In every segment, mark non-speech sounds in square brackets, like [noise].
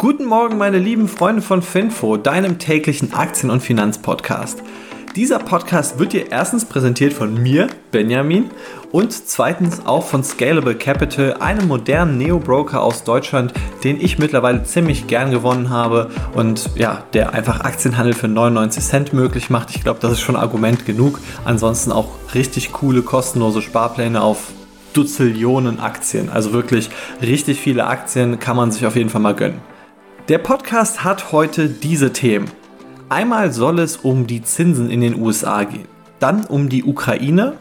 Guten Morgen, meine lieben Freunde von Finfo, deinem täglichen Aktien- und Finanzpodcast. Dieser Podcast wird dir erstens präsentiert von mir, Benjamin, und zweitens auch von Scalable Capital, einem modernen Neo-Broker aus Deutschland, den ich mittlerweile ziemlich gern gewonnen habe und ja, der einfach Aktienhandel für 99 Cent möglich macht. Ich glaube, das ist schon Argument genug. Ansonsten auch richtig coole kostenlose Sparpläne auf Duzillionen Aktien. Also wirklich richtig viele Aktien kann man sich auf jeden Fall mal gönnen. Der Podcast hat heute diese Themen. Einmal soll es um die Zinsen in den USA gehen, dann um die Ukraine,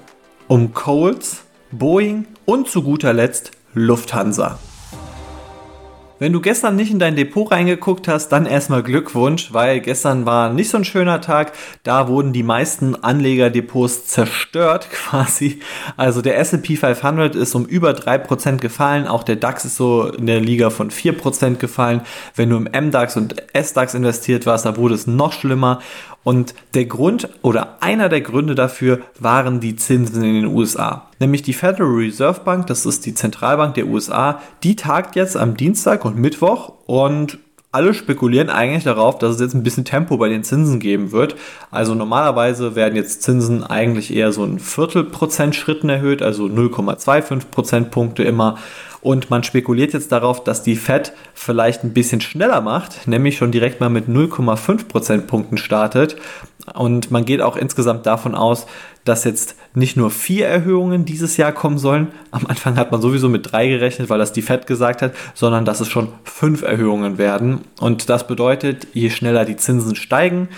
um Coles, Boeing und zu guter Letzt Lufthansa. Wenn du gestern nicht in dein Depot reingeguckt hast, dann erstmal Glückwunsch, weil gestern war nicht so ein schöner Tag. Da wurden die meisten Anlegerdepots zerstört [laughs] quasi. Also der S&P 500 ist um über 3% gefallen. Auch der DAX ist so in der Liga von 4% gefallen. Wenn du im MDAX und SDAX investiert warst, da wurde es noch schlimmer. Und der Grund oder einer der Gründe dafür waren die Zinsen in den USA. Nämlich die Federal Reserve Bank, das ist die Zentralbank der USA, die tagt jetzt am Dienstag und Mittwoch und alle spekulieren eigentlich darauf, dass es jetzt ein bisschen Tempo bei den Zinsen geben wird. Also normalerweise werden jetzt Zinsen eigentlich eher so ein Viertelprozent Schritten erhöht, also 0,25 Prozentpunkte immer. Und man spekuliert jetzt darauf, dass die Fed vielleicht ein bisschen schneller macht, nämlich schon direkt mal mit 0,5 Prozentpunkten startet. Und man geht auch insgesamt davon aus, dass jetzt nicht nur vier Erhöhungen dieses Jahr kommen sollen. Am Anfang hat man sowieso mit drei gerechnet, weil das die Fed gesagt hat, sondern dass es schon fünf Erhöhungen werden. Und das bedeutet, je schneller die Zinsen steigen,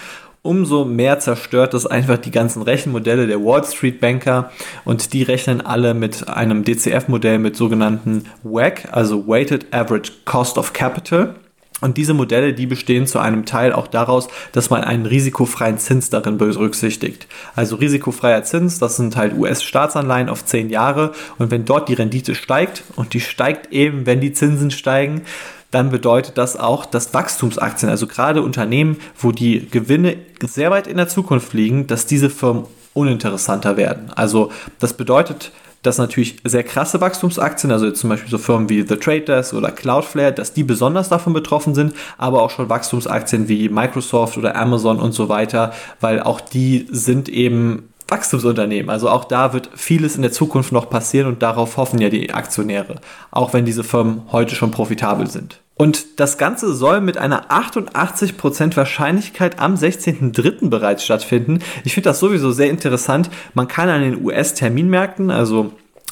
umso mehr zerstört das einfach die ganzen Rechenmodelle der Wall Street Banker und die rechnen alle mit einem DCF-Modell mit sogenannten WAC, also Weighted Average Cost of Capital. Und diese Modelle, die bestehen zu einem Teil auch daraus, dass man einen risikofreien Zins darin berücksichtigt. Also risikofreier Zins, das sind halt US-Staatsanleihen auf 10 Jahre. Und wenn dort die Rendite steigt, und die steigt eben, wenn die Zinsen steigen, dann bedeutet das auch, dass Wachstumsaktien, also gerade Unternehmen, wo die Gewinne sehr weit in der Zukunft liegen, dass diese Firmen uninteressanter werden. Also das bedeutet, dass natürlich sehr krasse Wachstumsaktien, also zum Beispiel so Firmen wie The Trade Desk oder Cloudflare, dass die besonders davon betroffen sind, aber auch schon Wachstumsaktien wie Microsoft oder Amazon und so weiter, weil auch die sind eben Wachstumsunternehmen. Also auch da wird vieles in der Zukunft noch passieren und darauf hoffen ja die Aktionäre, auch wenn diese Firmen heute schon profitabel sind. Und das Ganze soll mit einer 88% Wahrscheinlichkeit am 16.03. bereits stattfinden. Ich finde das sowieso sehr interessant. Man kann an den US-Terminmärkten, also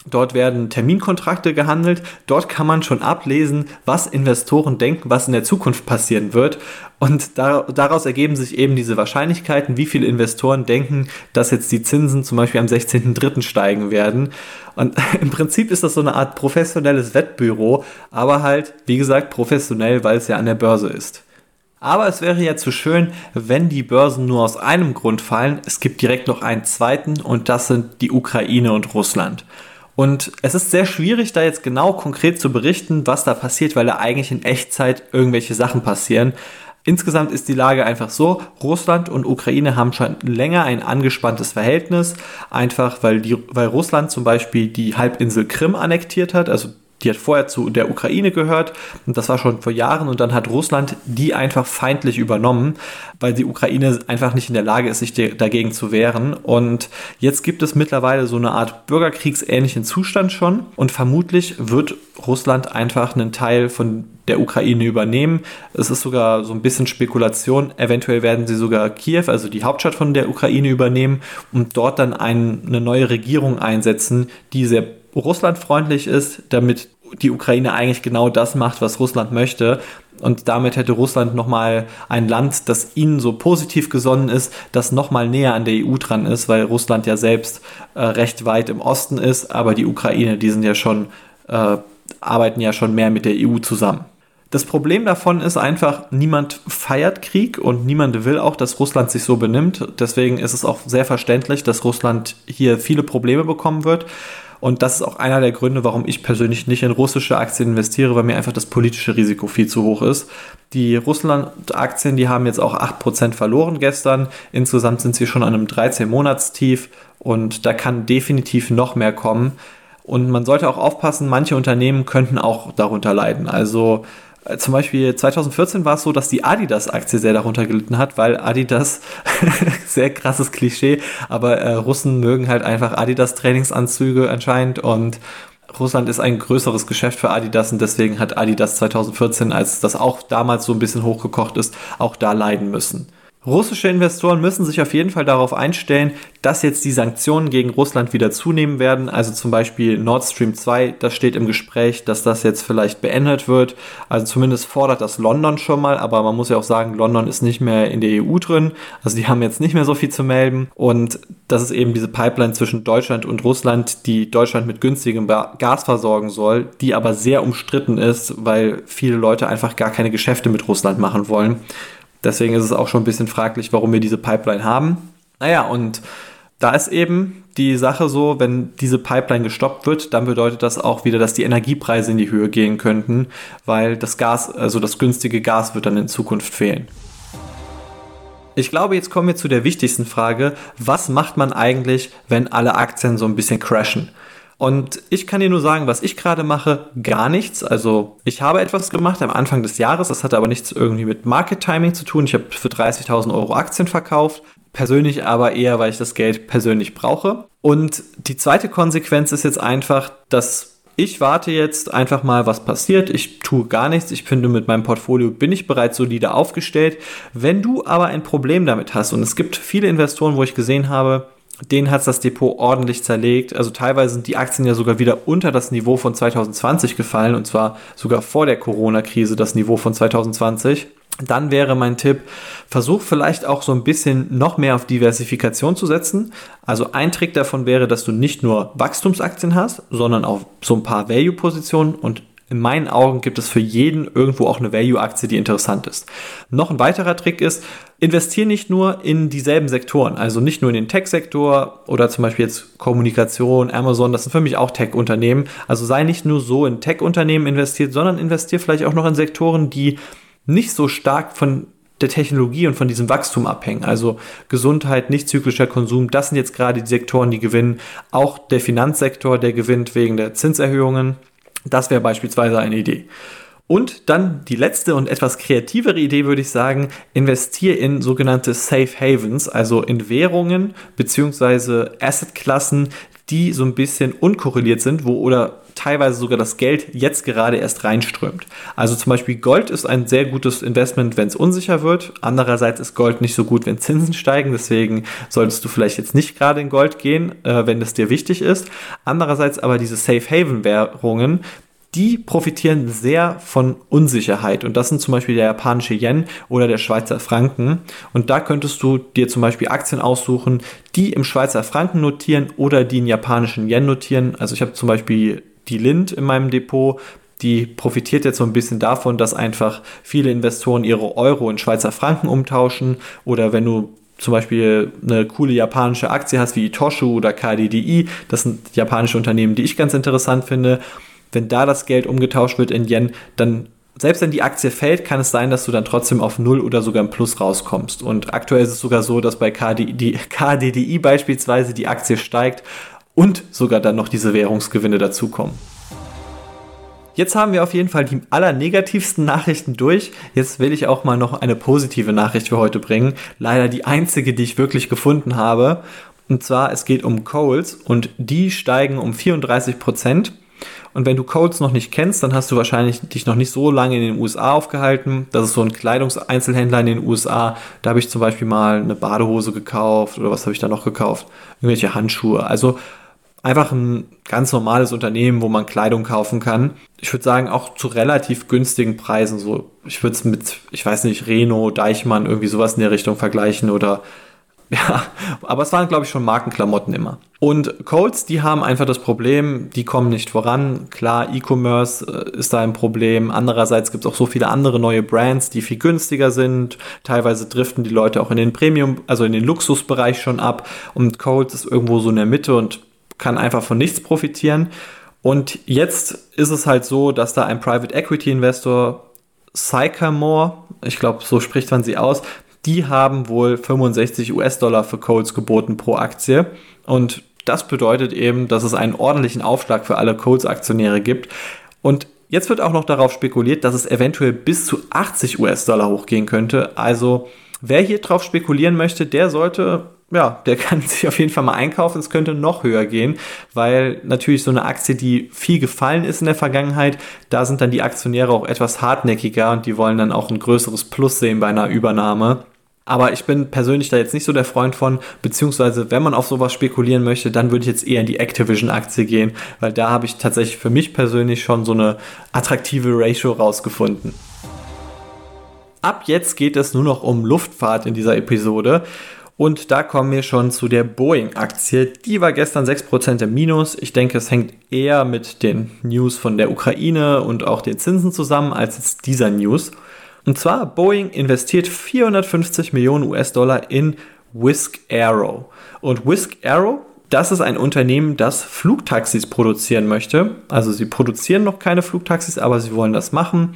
Dort werden Terminkontrakte gehandelt. Dort kann man schon ablesen, was Investoren denken, was in der Zukunft passieren wird. Und da, daraus ergeben sich eben diese Wahrscheinlichkeiten, wie viele Investoren denken, dass jetzt die Zinsen zum Beispiel am 16.03. steigen werden. Und [laughs] im Prinzip ist das so eine Art professionelles Wettbüro, aber halt, wie gesagt, professionell, weil es ja an der Börse ist. Aber es wäre ja zu schön, wenn die Börsen nur aus einem Grund fallen. Es gibt direkt noch einen zweiten und das sind die Ukraine und Russland. Und es ist sehr schwierig, da jetzt genau konkret zu berichten, was da passiert, weil da eigentlich in Echtzeit irgendwelche Sachen passieren. Insgesamt ist die Lage einfach so, Russland und Ukraine haben schon länger ein angespanntes Verhältnis, einfach weil, die, weil Russland zum Beispiel die Halbinsel Krim annektiert hat, also die hat vorher zu der Ukraine gehört und das war schon vor Jahren und dann hat Russland die einfach feindlich übernommen, weil die Ukraine einfach nicht in der Lage ist, sich dagegen zu wehren. Und jetzt gibt es mittlerweile so eine Art bürgerkriegsähnlichen Zustand schon und vermutlich wird Russland einfach einen Teil von der Ukraine übernehmen. Es ist sogar so ein bisschen Spekulation. Eventuell werden sie sogar Kiew, also die Hauptstadt von der Ukraine, übernehmen und dort dann ein, eine neue Regierung einsetzen, die sehr russlandfreundlich ist, damit die Ukraine eigentlich genau das macht, was Russland möchte. Und damit hätte Russland nochmal ein Land, das ihnen so positiv gesonnen ist, das nochmal näher an der EU dran ist, weil Russland ja selbst äh, recht weit im Osten ist, aber die Ukraine, die sind ja schon, äh, arbeiten ja schon mehr mit der EU zusammen. Das Problem davon ist einfach, niemand feiert Krieg und niemand will auch, dass Russland sich so benimmt. Deswegen ist es auch sehr verständlich, dass Russland hier viele Probleme bekommen wird. Und das ist auch einer der Gründe, warum ich persönlich nicht in russische Aktien investiere, weil mir einfach das politische Risiko viel zu hoch ist. Die Russland-Aktien, die haben jetzt auch 8% verloren gestern. Insgesamt sind sie schon an einem 13-Monats-Tief und da kann definitiv noch mehr kommen. Und man sollte auch aufpassen, manche Unternehmen könnten auch darunter leiden. Also zum Beispiel 2014 war es so, dass die Adidas-Aktie sehr darunter gelitten hat, weil Adidas, [laughs] sehr krasses Klischee, aber äh, Russen mögen halt einfach Adidas-Trainingsanzüge anscheinend und Russland ist ein größeres Geschäft für Adidas und deswegen hat Adidas 2014, als das auch damals so ein bisschen hochgekocht ist, auch da leiden müssen. Russische Investoren müssen sich auf jeden Fall darauf einstellen, dass jetzt die Sanktionen gegen Russland wieder zunehmen werden. Also zum Beispiel Nord Stream 2, das steht im Gespräch, dass das jetzt vielleicht beendet wird. Also zumindest fordert das London schon mal, aber man muss ja auch sagen, London ist nicht mehr in der EU drin. Also die haben jetzt nicht mehr so viel zu melden. Und das ist eben diese Pipeline zwischen Deutschland und Russland, die Deutschland mit günstigem Gas versorgen soll, die aber sehr umstritten ist, weil viele Leute einfach gar keine Geschäfte mit Russland machen wollen. Deswegen ist es auch schon ein bisschen fraglich, warum wir diese Pipeline haben. Naja, und da ist eben die Sache so, wenn diese Pipeline gestoppt wird, dann bedeutet das auch wieder, dass die Energiepreise in die Höhe gehen könnten, weil das Gas, also das günstige Gas wird dann in Zukunft fehlen. Ich glaube, jetzt kommen wir zu der wichtigsten Frage. Was macht man eigentlich, wenn alle Aktien so ein bisschen crashen? Und ich kann dir nur sagen, was ich gerade mache, gar nichts. Also ich habe etwas gemacht am Anfang des Jahres, das hatte aber nichts irgendwie mit Market Timing zu tun. Ich habe für 30.000 Euro Aktien verkauft. Persönlich aber eher, weil ich das Geld persönlich brauche. Und die zweite Konsequenz ist jetzt einfach, dass ich warte jetzt einfach mal, was passiert. Ich tue gar nichts. Ich finde, mit meinem Portfolio bin ich bereits solide aufgestellt. Wenn du aber ein Problem damit hast, und es gibt viele Investoren, wo ich gesehen habe, denen hat das Depot ordentlich zerlegt. Also teilweise sind die Aktien ja sogar wieder unter das Niveau von 2020 gefallen und zwar sogar vor der Corona-Krise das Niveau von 2020. Dann wäre mein Tipp, versuch vielleicht auch so ein bisschen noch mehr auf Diversifikation zu setzen. Also ein Trick davon wäre, dass du nicht nur Wachstumsaktien hast, sondern auch so ein paar Value-Positionen und in meinen Augen gibt es für jeden irgendwo auch eine Value-Aktie, die interessant ist. Noch ein weiterer Trick ist, investiere nicht nur in dieselben Sektoren, also nicht nur in den Tech-Sektor oder zum Beispiel jetzt Kommunikation, Amazon, das sind für mich auch Tech-Unternehmen. Also sei nicht nur so in Tech-Unternehmen investiert, sondern investiere vielleicht auch noch in Sektoren, die nicht so stark von der Technologie und von diesem Wachstum abhängen. Also Gesundheit, nicht zyklischer Konsum, das sind jetzt gerade die Sektoren, die gewinnen. Auch der Finanzsektor, der gewinnt wegen der Zinserhöhungen. Das wäre beispielsweise eine Idee. Und dann die letzte und etwas kreativere Idee würde ich sagen, investiere in sogenannte Safe Havens, also in Währungen bzw. Assetklassen, die so ein bisschen unkorreliert sind, wo oder teilweise sogar das Geld jetzt gerade erst reinströmt. Also zum Beispiel Gold ist ein sehr gutes Investment, wenn es unsicher wird. Andererseits ist Gold nicht so gut, wenn Zinsen steigen. Deswegen solltest du vielleicht jetzt nicht gerade in Gold gehen, äh, wenn es dir wichtig ist. Andererseits aber diese Safe Haven Währungen, die profitieren sehr von Unsicherheit. Und das sind zum Beispiel der japanische Yen oder der Schweizer Franken. Und da könntest du dir zum Beispiel Aktien aussuchen, die im Schweizer Franken notieren oder die in japanischen Yen notieren. Also ich habe zum Beispiel die Lind in meinem Depot. Die profitiert jetzt so ein bisschen davon, dass einfach viele Investoren ihre Euro in Schweizer Franken umtauschen. Oder wenn du zum Beispiel eine coole japanische Aktie hast wie Toshu oder KDDI, das sind japanische Unternehmen, die ich ganz interessant finde wenn da das Geld umgetauscht wird in Yen, dann selbst wenn die Aktie fällt, kann es sein, dass du dann trotzdem auf Null oder sogar im Plus rauskommst. Und aktuell ist es sogar so, dass bei KDDI, [laughs] KDDI beispielsweise die Aktie steigt und sogar dann noch diese Währungsgewinne dazukommen. Jetzt haben wir auf jeden Fall die allernegativsten Nachrichten durch. Jetzt will ich auch mal noch eine positive Nachricht für heute bringen. Leider die einzige, die ich wirklich gefunden habe. Und zwar, es geht um Coles und die steigen um 34 Prozent. Und wenn du Coles noch nicht kennst, dann hast du wahrscheinlich dich noch nicht so lange in den USA aufgehalten. Das ist so ein Kleidungseinzelhändler in den USA. Da habe ich zum Beispiel mal eine Badehose gekauft oder was habe ich da noch gekauft? Irgendwelche Handschuhe. Also einfach ein ganz normales Unternehmen, wo man Kleidung kaufen kann. Ich würde sagen, auch zu relativ günstigen Preisen. So, ich würde es mit, ich weiß nicht, Reno, Deichmann, irgendwie sowas in der Richtung vergleichen oder [laughs] Ja, aber es waren, glaube ich, schon Markenklamotten immer. Und Colts, die haben einfach das Problem, die kommen nicht voran. Klar, E-Commerce äh, ist da ein Problem. Andererseits gibt es auch so viele andere neue Brands, die viel günstiger sind. Teilweise driften die Leute auch in den Premium, also in den Luxusbereich schon ab. Und Colts ist irgendwo so in der Mitte und kann einfach von nichts profitieren. Und jetzt ist es halt so, dass da ein Private Equity Investor Sycamore, ich glaube, so spricht man sie aus, die haben wohl 65 US-Dollar für Coles geboten pro Aktie. Und das bedeutet eben, dass es einen ordentlichen Aufschlag für alle Coles-Aktionäre gibt. Und Jetzt wird auch noch darauf spekuliert, dass es eventuell bis zu 80 US-Dollar hochgehen könnte. Also wer hier drauf spekulieren möchte, der sollte ja, der [laughs] kann sich auf jeden Fall mal einkaufen. Es könnte noch höher gehen, weil natürlich so eine Aktie, die viel gefallen ist in der Vergangenheit, da sind dann die Aktionäre auch etwas hartnäckiger und die wollen dann auch ein größeres Plus sehen bei einer Übernahme. Aber ich bin persönlich da jetzt nicht so der Freund von, beziehungsweise wenn man auf sowas spekulieren möchte, dann würde ich jetzt eher in die Activision-Aktie gehen, weil da habe ich tatsächlich für mich persönlich schon so eine attraktive Ratio rausgefunden. Ab jetzt geht es nur noch um Luftfahrt in dieser Episode. Und da kommen wir schon zu der Boeing-Aktie. Die war gestern 6% im Minus. Ich denke, es hängt eher mit den News von der Ukraine und auch den Zinsen zusammen als jetzt dieser News. Und zwar Boeing investiert 450 Millionen US-Dollar in Whisk Aero. Und Whisk Aero, das ist ein Unternehmen, das Flugtaxis produzieren möchte. Also sie produzieren noch keine Flugtaxis, aber sie wollen das machen.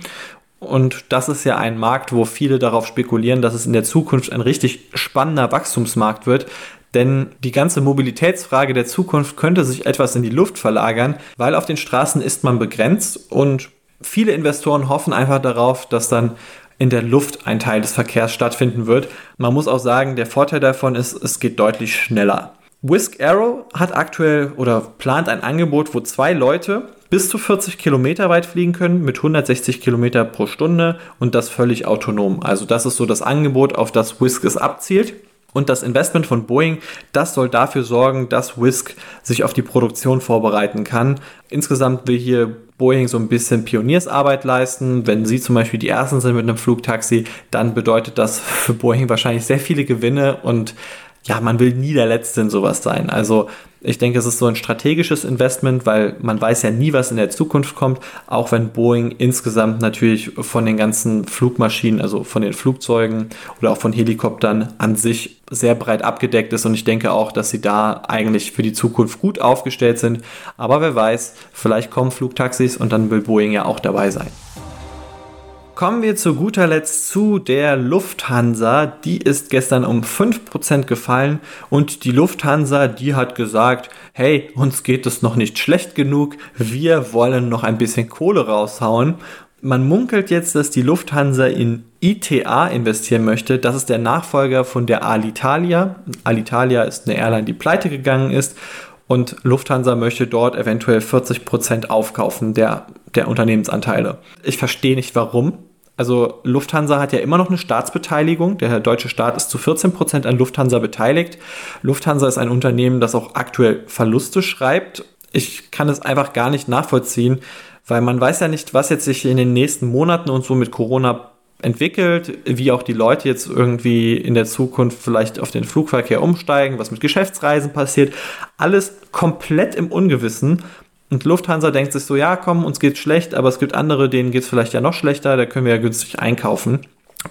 Und das ist ja ein Markt, wo viele darauf spekulieren, dass es in der Zukunft ein richtig spannender Wachstumsmarkt wird. Denn die ganze Mobilitätsfrage der Zukunft könnte sich etwas in die Luft verlagern, weil auf den Straßen ist man begrenzt und viele Investoren hoffen einfach darauf, dass dann in der Luft ein Teil des Verkehrs stattfinden wird. Man muss auch sagen, der Vorteil davon ist, es geht deutlich schneller. Whisk Arrow hat aktuell oder plant ein Angebot, wo zwei Leute bis zu 40 Kilometer weit fliegen können mit 160 Kilometer pro Stunde und das völlig autonom. Also das ist so das Angebot, auf das Whisk es abzielt. Und das Investment von Boeing, das soll dafür sorgen, dass Whisk sich auf die Produktion vorbereiten kann. Insgesamt will hier Boeing so ein bisschen Pioniersarbeit leisten. Wenn sie zum Beispiel die Ersten sind mit einem Flugtaxi, dann bedeutet das für Boeing wahrscheinlich sehr viele Gewinne und ja, man will nie der Letzte in sowas sein. Also ich denke, es ist so ein strategisches Investment, weil man weiß ja nie, was in der Zukunft kommt, auch wenn Boeing insgesamt natürlich von den ganzen Flugmaschinen, also von den Flugzeugen oder auch von Helikoptern an sich sehr breit abgedeckt ist und ich denke auch, dass sie da eigentlich für die Zukunft gut aufgestellt sind. Aber wer weiß, vielleicht kommen Flugtaxis und dann will Boeing ja auch dabei sein. Kommen wir zu guter Letzt zu der Lufthansa. Die ist gestern um 5% gefallen und die Lufthansa, die hat gesagt, hey, uns geht es noch nicht schlecht genug, wir wollen noch ein bisschen Kohle raushauen. Man munkelt jetzt, dass die Lufthansa in ITA investieren möchte. Das ist der Nachfolger von der Alitalia. Alitalia ist eine Airline, die pleite gegangen ist und Lufthansa möchte dort eventuell 40% aufkaufen der, der Unternehmensanteile. Ich verstehe nicht warum. Also Lufthansa hat ja immer noch eine Staatsbeteiligung. Der deutsche Staat ist zu 14% an Lufthansa beteiligt. Lufthansa ist ein Unternehmen, das auch aktuell Verluste schreibt. Ich kann es einfach gar nicht nachvollziehen, weil man weiß ja nicht, was jetzt sich in den nächsten Monaten und so mit Corona entwickelt, wie auch die Leute jetzt irgendwie in der Zukunft vielleicht auf den Flugverkehr umsteigen, was mit Geschäftsreisen passiert. Alles komplett im Ungewissen. Und Lufthansa denkt sich so, ja, komm, uns geht's schlecht, aber es gibt andere, denen geht's vielleicht ja noch schlechter, da können wir ja günstig einkaufen.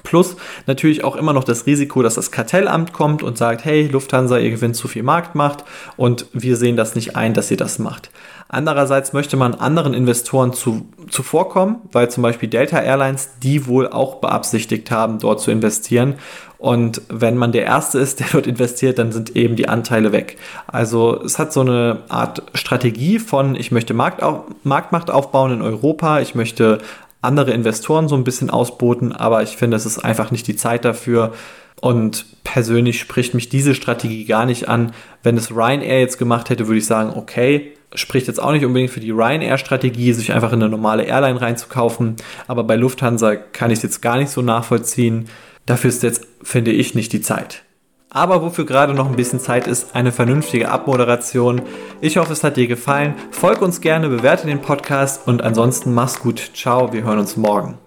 Plus natürlich auch immer noch das Risiko, dass das Kartellamt kommt und sagt, hey, Lufthansa, ihr gewinnt zu viel Marktmacht und wir sehen das nicht ein, dass ihr das macht. Andererseits möchte man anderen Investoren zu, zuvorkommen, weil zum Beispiel Delta Airlines die wohl auch beabsichtigt haben, dort zu investieren. Und wenn man der Erste ist, der dort investiert, dann sind eben die Anteile weg. Also es hat so eine Art Strategie von, ich möchte Marktau Marktmacht aufbauen in Europa, ich möchte andere Investoren so ein bisschen ausboten, aber ich finde, es ist einfach nicht die Zeit dafür. Und persönlich spricht mich diese Strategie gar nicht an. Wenn es Ryanair jetzt gemacht hätte, würde ich sagen, okay, spricht jetzt auch nicht unbedingt für die Ryanair-Strategie, sich einfach in eine normale Airline reinzukaufen. Aber bei Lufthansa kann ich es jetzt gar nicht so nachvollziehen. Dafür ist jetzt, finde ich, nicht die Zeit. Aber wofür gerade noch ein bisschen Zeit ist, eine vernünftige Abmoderation. Ich hoffe, es hat dir gefallen. Folg uns gerne, bewerte den Podcast und ansonsten mach's gut. Ciao, wir hören uns morgen.